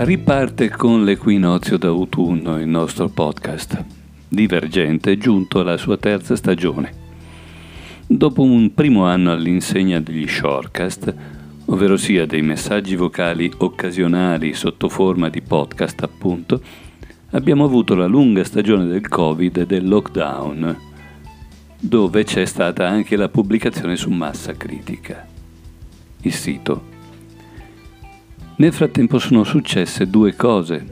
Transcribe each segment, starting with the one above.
Riparte con l'equinozio d'autunno il nostro podcast. Divergente è giunto alla sua terza stagione. Dopo un primo anno all'insegna degli shortcast, ovvero sia dei messaggi vocali occasionali sotto forma di podcast appunto, abbiamo avuto la lunga stagione del Covid e del lockdown, dove c'è stata anche la pubblicazione su massa critica. Il sito nel frattempo sono successe due cose.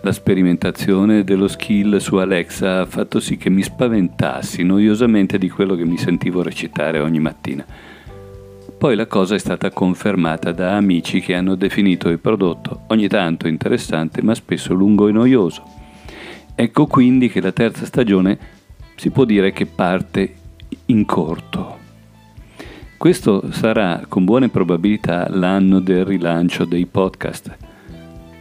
La sperimentazione dello skill su Alexa ha fatto sì che mi spaventassi noiosamente di quello che mi sentivo recitare ogni mattina. Poi la cosa è stata confermata da amici che hanno definito il prodotto ogni tanto interessante ma spesso lungo e noioso. Ecco quindi che la terza stagione si può dire che parte in corto. Questo sarà con buone probabilità l'anno del rilancio dei podcast.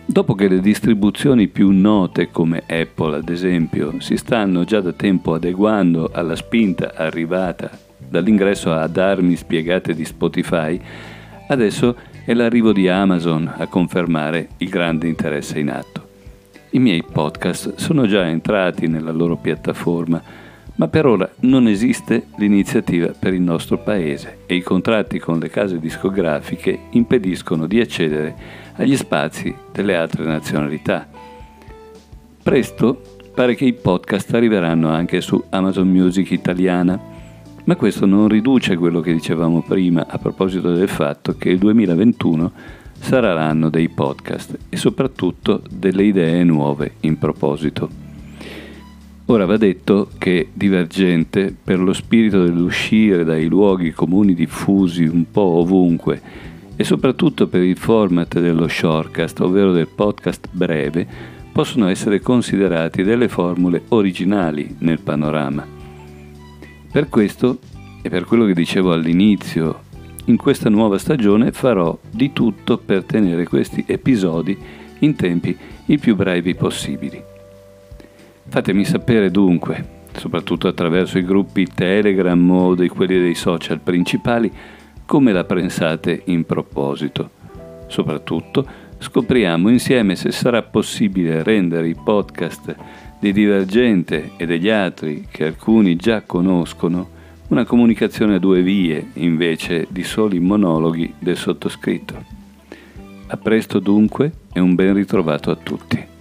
Dopo che le distribuzioni più note come Apple ad esempio si stanno già da tempo adeguando alla spinta arrivata dall'ingresso ad armi spiegate di Spotify, adesso è l'arrivo di Amazon a confermare il grande interesse in atto. I miei podcast sono già entrati nella loro piattaforma ma per ora non esiste l'iniziativa per il nostro paese e i contratti con le case discografiche impediscono di accedere agli spazi delle altre nazionalità. Presto pare che i podcast arriveranno anche su Amazon Music italiana, ma questo non riduce quello che dicevamo prima a proposito del fatto che il 2021 sarà l'anno dei podcast e soprattutto delle idee nuove in proposito. Ora va detto che Divergente, per lo spirito dell'uscire dai luoghi comuni diffusi un po' ovunque e soprattutto per il format dello shortcast, ovvero del podcast breve, possono essere considerati delle formule originali nel panorama. Per questo, e per quello che dicevo all'inizio, in questa nuova stagione farò di tutto per tenere questi episodi in tempi i più brevi possibili. Fatemi sapere dunque, soprattutto attraverso i gruppi Telegram o di quelli dei social principali, come la pensate in proposito. Soprattutto scopriamo insieme se sarà possibile rendere i podcast di Divergente e degli altri che alcuni già conoscono una comunicazione a due vie invece di soli monologhi del sottoscritto. A presto dunque e un ben ritrovato a tutti.